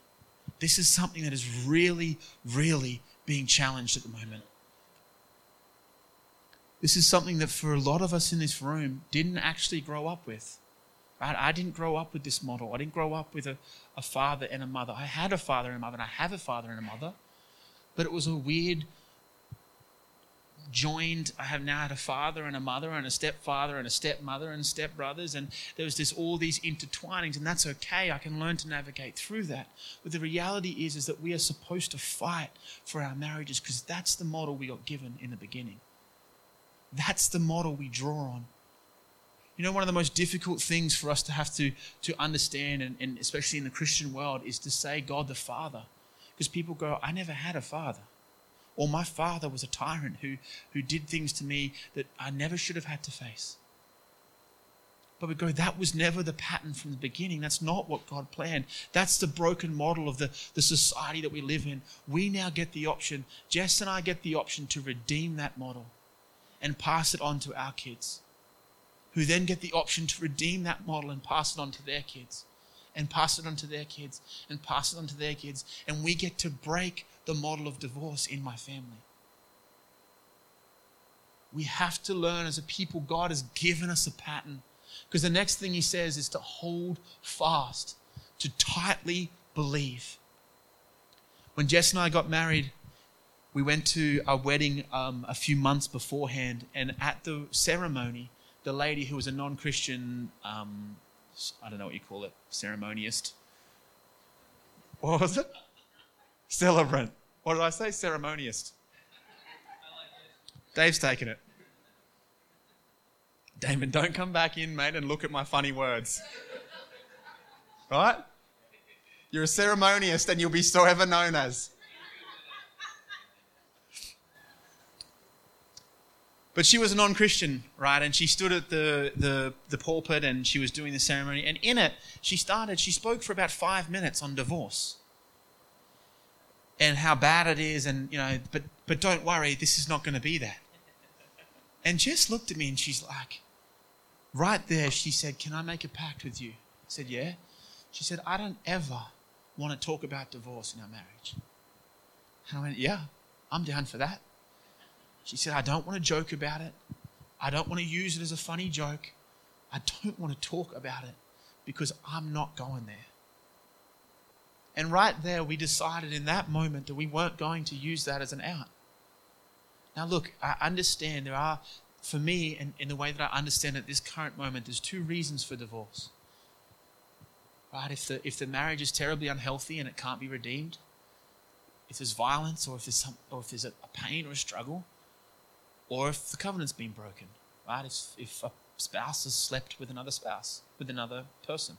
This is something that is really, really being challenged at the moment. This is something that for a lot of us in this room didn't actually grow up with. Right? I didn't grow up with this model. I didn't grow up with a, a father and a mother. I had a father and a mother, and I have a father and a mother. But it was a weird joined i have now had a father and a mother and a stepfather and a stepmother and stepbrothers and there was this all these intertwinings and that's okay i can learn to navigate through that but the reality is is that we are supposed to fight for our marriages because that's the model we got given in the beginning that's the model we draw on you know, one of the most difficult things for us to have to, to understand, and, and especially in the Christian world, is to say God the Father. Because people go, I never had a father. Or my father was a tyrant who, who did things to me that I never should have had to face. But we go, that was never the pattern from the beginning. That's not what God planned. That's the broken model of the, the society that we live in. We now get the option, Jess and I get the option to redeem that model and pass it on to our kids who then get the option to redeem that model and pass it on to their kids, and pass it on to their kids, and pass it on to their kids. And we get to break the model of divorce in my family. We have to learn as a people, God has given us a pattern. Because the next thing he says is to hold fast, to tightly believe. When Jess and I got married, we went to a wedding um, a few months beforehand, and at the ceremony, the lady who was a non Christian, um, I don't know what you call it, ceremoniist. What was it? Celebrant. What did I say? Ceremoniist. Dave's taken it. Damon, don't come back in, mate, and look at my funny words. Right? You're a ceremoniist and you'll be so ever known as. But she was a non Christian, right? And she stood at the, the, the pulpit and she was doing the ceremony. And in it, she started, she spoke for about five minutes on divorce and how bad it is. And, you know, but, but don't worry, this is not going to be that. And Jess looked at me and she's like, right there, she said, Can I make a pact with you? I said, Yeah. She said, I don't ever want to talk about divorce in our marriage. And I went, Yeah, I'm down for that. She said, I don't want to joke about it. I don't want to use it as a funny joke. I don't want to talk about it because I'm not going there. And right there, we decided in that moment that we weren't going to use that as an out. Now, look, I understand there are, for me, and in the way that I understand at this current moment, there's two reasons for divorce. Right? If the, if the marriage is terribly unhealthy and it can't be redeemed, if there's violence or if there's, some, or if there's a, a pain or a struggle, or if the covenant's been broken, right? If, if a spouse has slept with another spouse, with another person.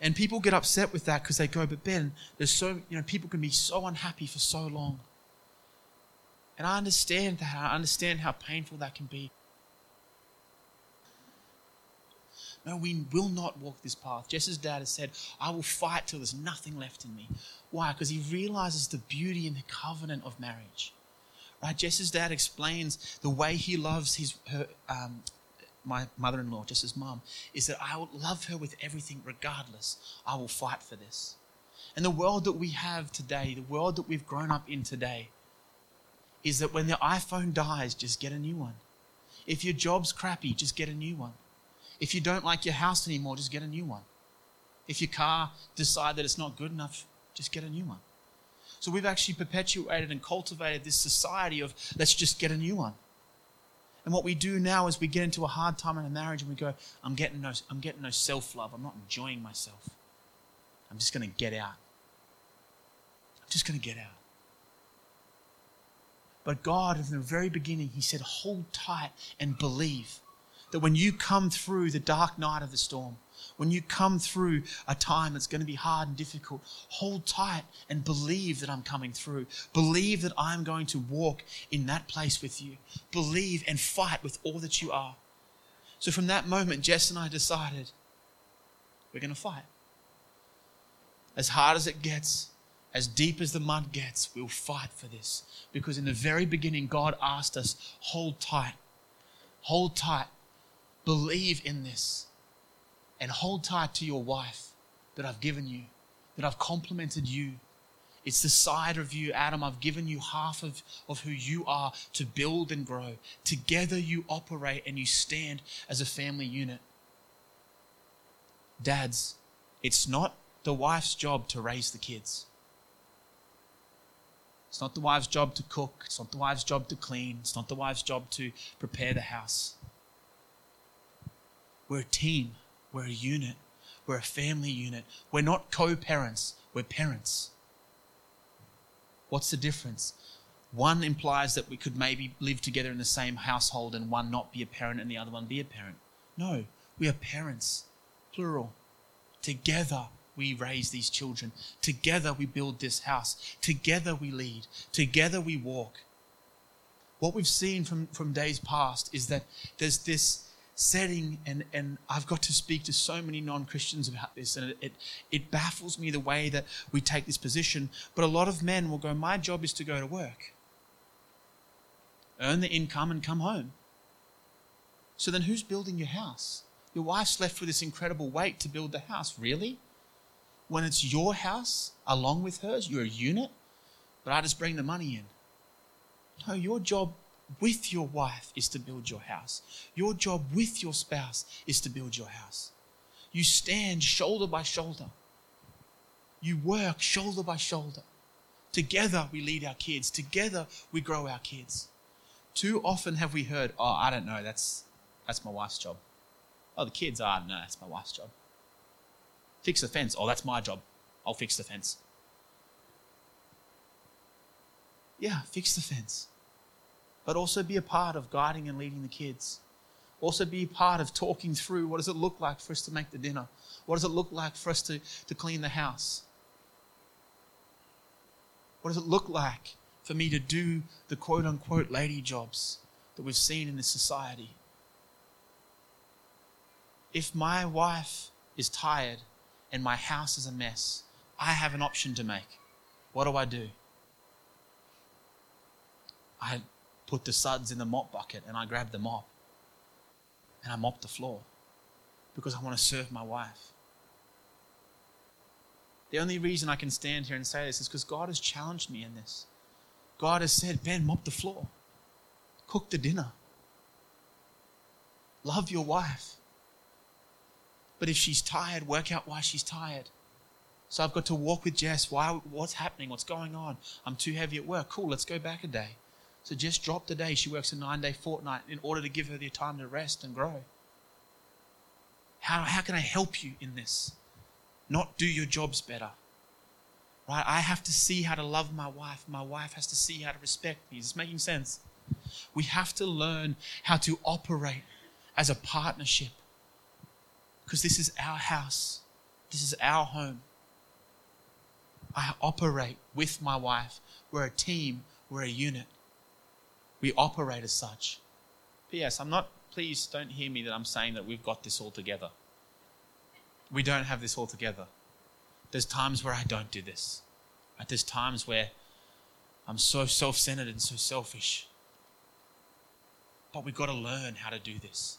And people get upset with that because they go, but Ben, there's so, you know, people can be so unhappy for so long. And I understand that. I understand how painful that can be. No, we will not walk this path. Jess's dad has said, I will fight till there's nothing left in me. Why? Because he realizes the beauty in the covenant of marriage. Right? Jess's dad explains the way he loves his her, um, my mother-in-law, Jess's mom, is that I will love her with everything, regardless. I will fight for this. And the world that we have today, the world that we've grown up in today, is that when the iPhone dies, just get a new one. If your job's crappy, just get a new one. If you don't like your house anymore, just get a new one. If your car decide that it's not good enough, just get a new one. So we've actually perpetuated and cultivated this society of let's just get a new one. And what we do now is we get into a hard time in a marriage and we go, I'm getting no, I'm getting no self-love. I'm not enjoying myself. I'm just going to get out. I'm just going to get out. But God, from the very beginning, He said, hold tight and believe that when you come through the dark night of the storm, when you come through a time that's going to be hard and difficult, hold tight and believe that I'm coming through. Believe that I'm going to walk in that place with you. Believe and fight with all that you are. So from that moment, Jess and I decided we're going to fight. As hard as it gets, as deep as the mud gets, we'll fight for this. Because in the very beginning, God asked us, hold tight. Hold tight. Believe in this. And hold tight to your wife that I've given you, that I've complimented you. It's the side of you, Adam. I've given you half of, of who you are to build and grow. Together you operate and you stand as a family unit. Dads, it's not the wife's job to raise the kids. It's not the wife's job to cook. It's not the wife's job to clean. It's not the wife's job to prepare the house. We're a team. We're a unit. We're a family unit. We're not co parents, we're parents. What's the difference? One implies that we could maybe live together in the same household and one not be a parent and the other one be a parent. No, we are parents, plural. Together, we raise these children. Together we build this house. Together we lead. Together we walk. What we've seen from, from days past is that there's this setting, and, and I've got to speak to so many non Christians about this, and it, it, it baffles me the way that we take this position. But a lot of men will go, My job is to go to work, earn the income, and come home. So then who's building your house? Your wife's left with this incredible weight to build the house. Really? when it's your house along with hers, you're a unit, but I just bring the money in. No, your job with your wife is to build your house. Your job with your spouse is to build your house. You stand shoulder by shoulder. You work shoulder by shoulder. Together we lead our kids. Together we grow our kids. Too often have we heard, oh, I don't know, that's, that's my wife's job. Oh, the kids, are, oh, no, that's my wife's job. Fix the fence. Oh, that's my job. I'll fix the fence. Yeah, fix the fence. But also be a part of guiding and leading the kids. Also be a part of talking through what does it look like for us to make the dinner? What does it look like for us to, to clean the house? What does it look like for me to do the quote unquote lady jobs that we've seen in this society? If my wife is tired and my house is a mess, I have an option to make. What do I do? I put the suds in the mop bucket and I grab the mop and I mop the floor because I want to serve my wife. The only reason I can stand here and say this is because God has challenged me in this. God has said, Ben, mop the floor, cook the dinner, love your wife. But if she's tired, work out why she's tired. So I've got to walk with Jess. Why? What's happening? What's going on? I'm too heavy at work. Cool, let's go back a day. So Jess dropped a day. She works a nine day fortnight in order to give her the time to rest and grow. How, how can I help you in this? Not do your jobs better. Right? I have to see how to love my wife. My wife has to see how to respect me. Is this making sense? We have to learn how to operate as a partnership because this is our house, this is our home. I operate with my wife. We're a team, we're a unit. We operate as such. P.S. I'm not, please don't hear me that I'm saying that we've got this all together. We don't have this all together. There's times where I don't do this. Right? There's times where I'm so self centered and so selfish. But we've got to learn how to do this.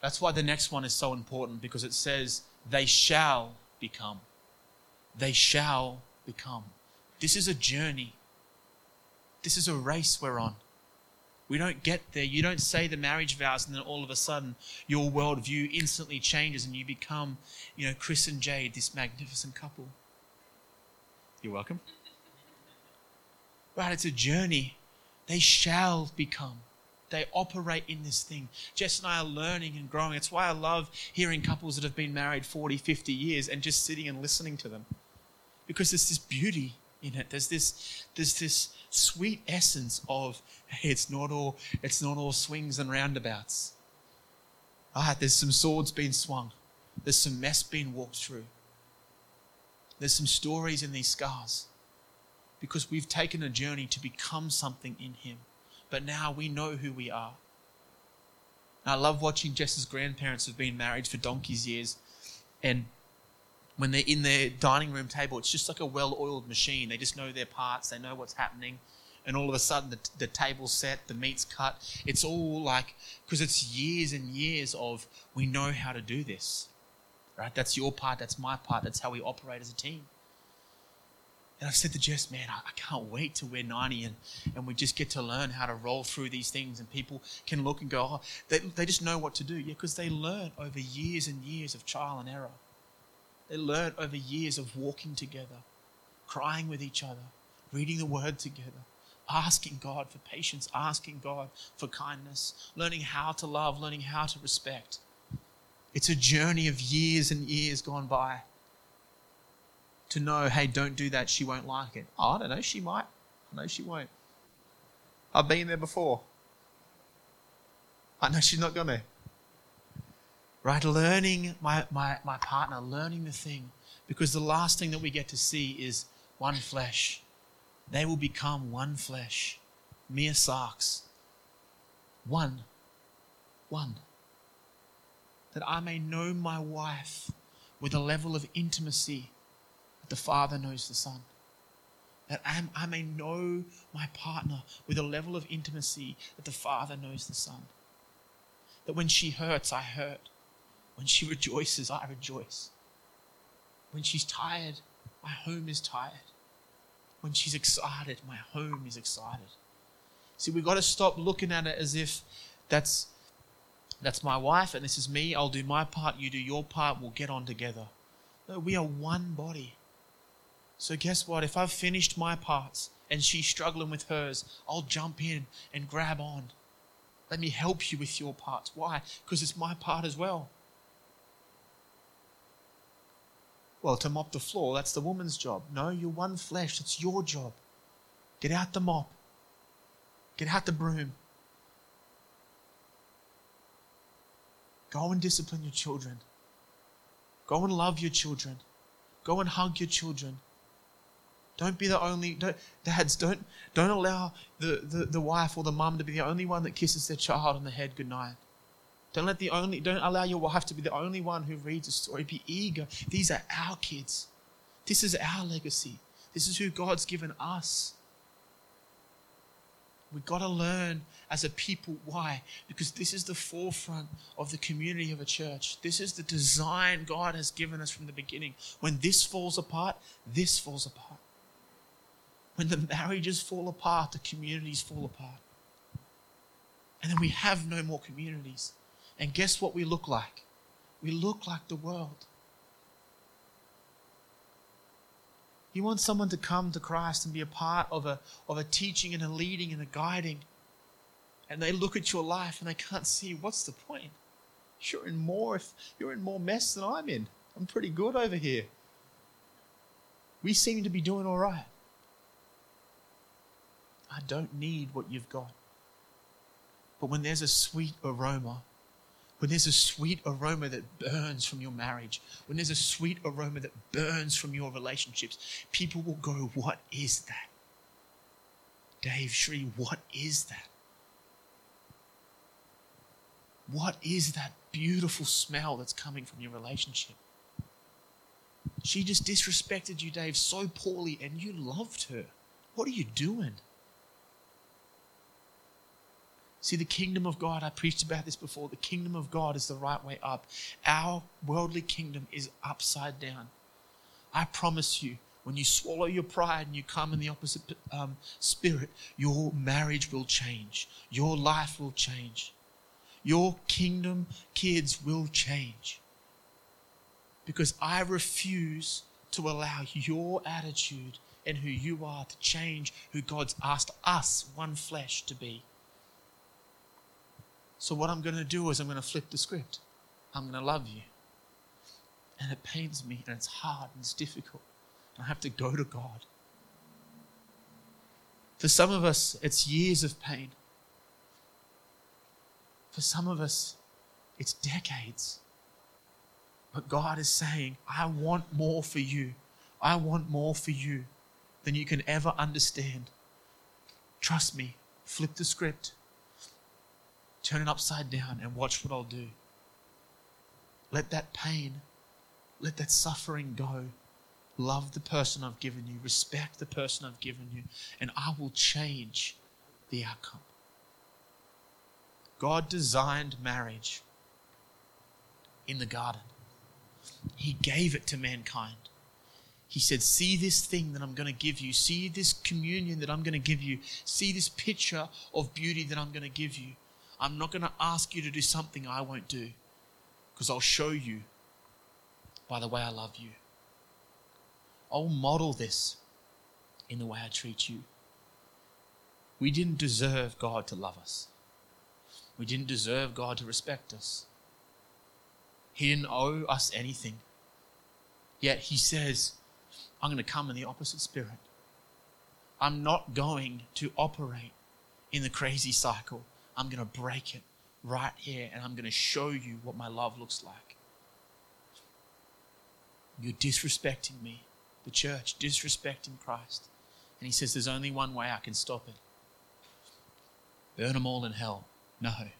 That's why the next one is so important because it says, they shall become. They shall become. This is a journey. This is a race we're on. We don't get there. You don't say the marriage vows and then all of a sudden your worldview instantly changes and you become, you know, Chris and Jade, this magnificent couple. You're welcome. Right, it's a journey. They shall become. They operate in this thing. Jess and I are learning and growing. It's why I love hearing couples that have been married 40, 50 years and just sitting and listening to them. Because there's this beauty in it. There's this, there's this sweet essence of hey, it's not all it's not all swings and roundabouts. Ah, there's some swords being swung. There's some mess being walked through. There's some stories in these scars. Because we've taken a journey to become something in Him. But now we know who we are. And I love watching Jess's grandparents have been married for donkey's years. And when they're in their dining room table, it's just like a well oiled machine. They just know their parts, they know what's happening. And all of a sudden, the, the table's set, the meat's cut. It's all like, because it's years and years of we know how to do this. Right? That's your part, that's my part, that's how we operate as a team. And I've said to Jess, man, I, I can't wait till we're 90 and, and we just get to learn how to roll through these things and people can look and go, oh, they, they just know what to do. Yeah, because they learn over years and years of trial and error. They learn over years of walking together, crying with each other, reading the word together, asking God for patience, asking God for kindness, learning how to love, learning how to respect. It's a journey of years and years gone by to know, hey, don't do that, she won't like it. Oh, I don't know, she might. I know she won't. I've been there before. I know she's not going to right? Learning my, my, my partner, learning the thing. Because the last thing that we get to see is one flesh. They will become one flesh, mia sarx. One. One. That I may know my wife with a level of intimacy that the Father knows the Son. That I, I may know my partner with a level of intimacy that the Father knows the Son. That when she hurts, I hurt when she rejoices, I rejoice. When she's tired, my home is tired. When she's excited, my home is excited. See, we've got to stop looking at it as if that's that's my wife and this is me. I'll do my part, you do your part, we'll get on together. No, we are one body. So guess what? If I've finished my parts and she's struggling with hers, I'll jump in and grab on. Let me help you with your parts. Why? Because it's my part as well. Well, to mop the floor, that's the woman's job. No, you're one flesh. It's your job. Get out the mop. Get out the broom. Go and discipline your children. Go and love your children. Go and hug your children. Don't be the only don't, dads. Don't don't allow the, the, the wife or the mum to be the only one that kisses their child on the head goodnight. Don't let the only don't allow your wife to be the only one who reads a story. Be eager. These are our kids. This is our legacy. This is who God's given us. We've got to learn as a people. Why? Because this is the forefront of the community of a church. This is the design God has given us from the beginning. When this falls apart, this falls apart. When the marriages fall apart, the communities fall apart. And then we have no more communities. And guess what we look like? We look like the world. You want someone to come to Christ and be a part of a, of a teaching and a leading and a guiding. And they look at your life and they can't see what's the point. You're in more if you're in more mess than I'm in. I'm pretty good over here. We seem to be doing all right. I don't need what you've got. But when there's a sweet aroma when there's a sweet aroma that burns from your marriage, when there's a sweet aroma that burns from your relationships, people will go, What is that? Dave Shree, what is that? What is that beautiful smell that's coming from your relationship? She just disrespected you, Dave, so poorly, and you loved her. What are you doing? See, the kingdom of God, I preached about this before, the kingdom of God is the right way up. Our worldly kingdom is upside down. I promise you, when you swallow your pride and you come in the opposite um, spirit, your marriage will change. Your life will change. Your kingdom kids will change. Because I refuse to allow your attitude and who you are to change who God's asked us, one flesh, to be. So, what I'm going to do is I'm going to flip the script. I'm going to love you. And it pains me and it's hard and it's difficult. And I have to go to God. For some of us, it's years of pain. For some of us, it's decades. But God is saying, I want more for you. I want more for you than you can ever understand. Trust me, flip the script, turn it upside down, and watch what I'll do. Let that pain, let that suffering go. Love the person I've given you, respect the person I've given you, and I will change the outcome. God designed marriage in the garden, He gave it to mankind. He said, See this thing that I'm going to give you. See this communion that I'm going to give you. See this picture of beauty that I'm going to give you. I'm not going to ask you to do something I won't do because I'll show you by the way I love you. I'll model this in the way I treat you. We didn't deserve God to love us. We didn't deserve God to respect us. He didn't owe us anything. Yet He says, I'm going to come in the opposite spirit. I'm not going to operate in the crazy cycle. I'm going to break it right here and I'm going to show you what my love looks like. You're disrespecting me, the church, disrespecting Christ. And he says, There's only one way I can stop it burn them all in hell. No. That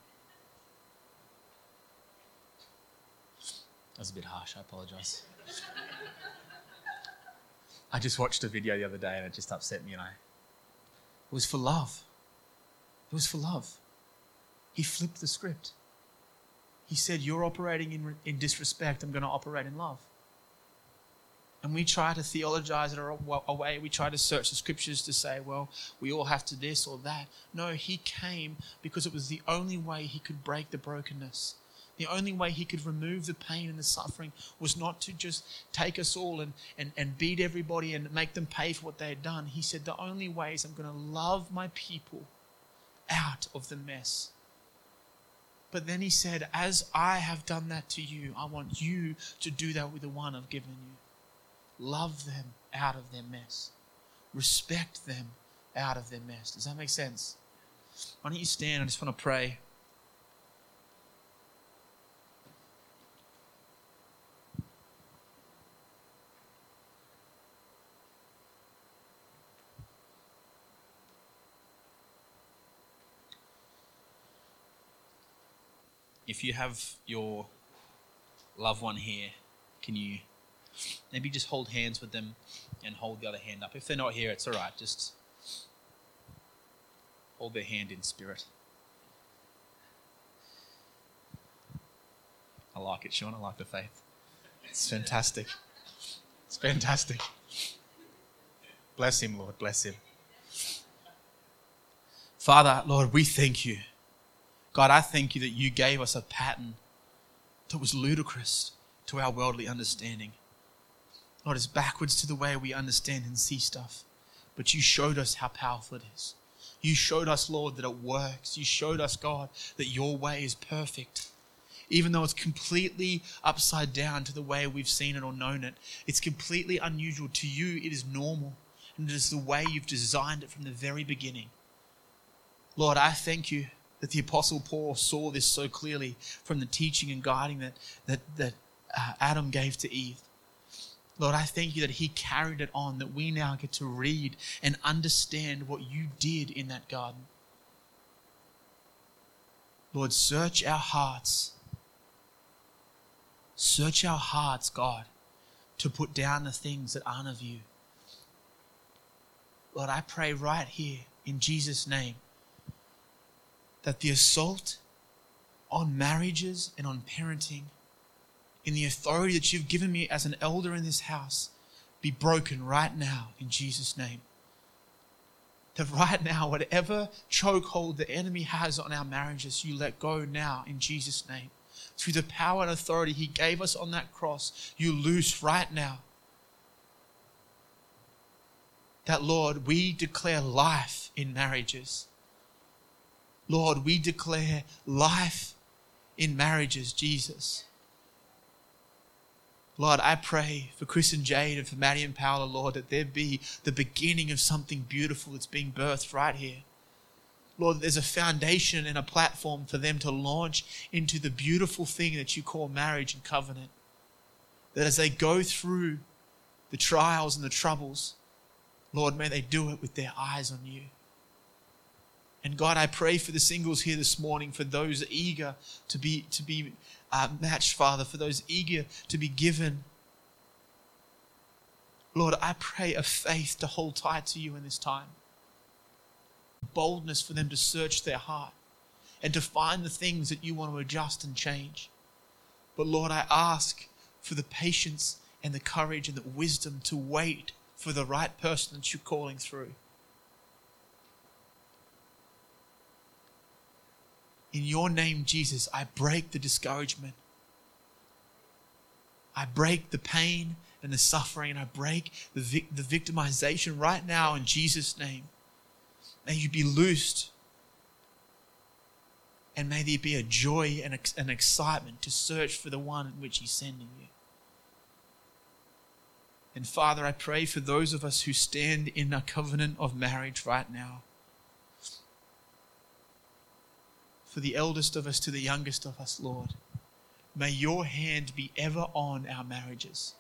was a bit harsh. I apologize. I just watched a video the other day and it just upset me, and I. It was for love. It was for love. He flipped the script. He said, You're operating in, in disrespect, I'm going to operate in love. And we try to theologize it away. We try to search the scriptures to say, well, we all have to this or that. No, he came because it was the only way he could break the brokenness. The only way he could remove the pain and the suffering was not to just take us all and, and, and beat everybody and make them pay for what they had done. He said, The only way is I'm going to love my people out of the mess. But then he said, As I have done that to you, I want you to do that with the one I've given you. Love them out of their mess, respect them out of their mess. Does that make sense? Why don't you stand? I just want to pray. If you have your loved one here, can you maybe just hold hands with them and hold the other hand up? If they're not here, it's all right. Just hold their hand in spirit. I like it, Sean. I like the faith. It's fantastic. It's fantastic. Bless him, Lord. Bless him. Father, Lord, we thank you God, I thank you that you gave us a pattern that was ludicrous to our worldly understanding. Lord, it's backwards to the way we understand and see stuff. But you showed us how powerful it is. You showed us, Lord, that it works. You showed us, God, that your way is perfect. Even though it's completely upside down to the way we've seen it or known it, it's completely unusual. To you, it is normal. And it is the way you've designed it from the very beginning. Lord, I thank you that the Apostle Paul saw this so clearly from the teaching and guiding that, that, that uh, Adam gave to Eve. Lord, I thank you that he carried it on, that we now get to read and understand what you did in that garden. Lord, search our hearts. Search our hearts, God, to put down the things that aren't of you. Lord, I pray right here in Jesus' name that the assault on marriages and on parenting, in the authority that you've given me as an elder in this house, be broken right now in Jesus' name. That right now, whatever chokehold the enemy has on our marriages, you let go now in Jesus' name. Through the power and authority he gave us on that cross, you loose right now. That, Lord, we declare life in marriages. Lord, we declare life in marriages, Jesus. Lord, I pray for Chris and Jade and for Maddie and Paola, Lord, that there be the beginning of something beautiful that's being birthed right here. Lord, there's a foundation and a platform for them to launch into the beautiful thing that you call marriage and covenant. That as they go through the trials and the troubles, Lord, may they do it with their eyes on you. And God, I pray for the singles here this morning, for those eager to be, to be uh, matched, Father, for those eager to be given. Lord, I pray a faith to hold tight to you in this time, boldness for them to search their heart and to find the things that you want to adjust and change. But Lord, I ask for the patience and the courage and the wisdom to wait for the right person that you're calling through. In your name, Jesus, I break the discouragement. I break the pain and the suffering, and I break the, vic- the victimization right now in Jesus' name. May you be loosed. And may there be a joy and an excitement to search for the one in which He's sending you. And Father, I pray for those of us who stand in a covenant of marriage right now. For the eldest of us to the youngest of us, Lord, may your hand be ever on our marriages.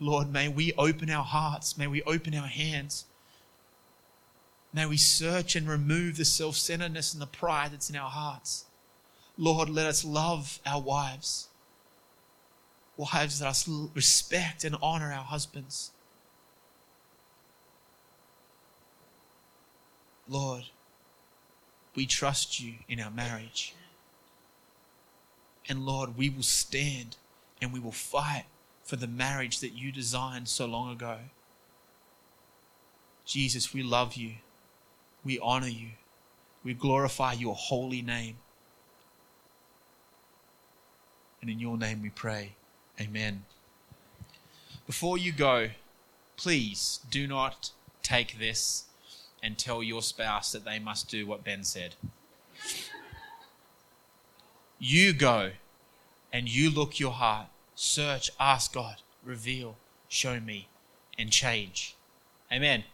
Lord, may we open our hearts, may we open our hands. May we search and remove the self centeredness and the pride that's in our hearts. Lord, let us love our wives. Wives, let us respect and honor our husbands. Lord, we trust you in our marriage. And Lord, we will stand and we will fight for the marriage that you designed so long ago. Jesus, we love you. We honor you. We glorify your holy name. And in your name we pray. Amen. Before you go, please do not take this and tell your spouse that they must do what Ben said. You go and you look your heart, search, ask God, reveal, show me, and change. Amen.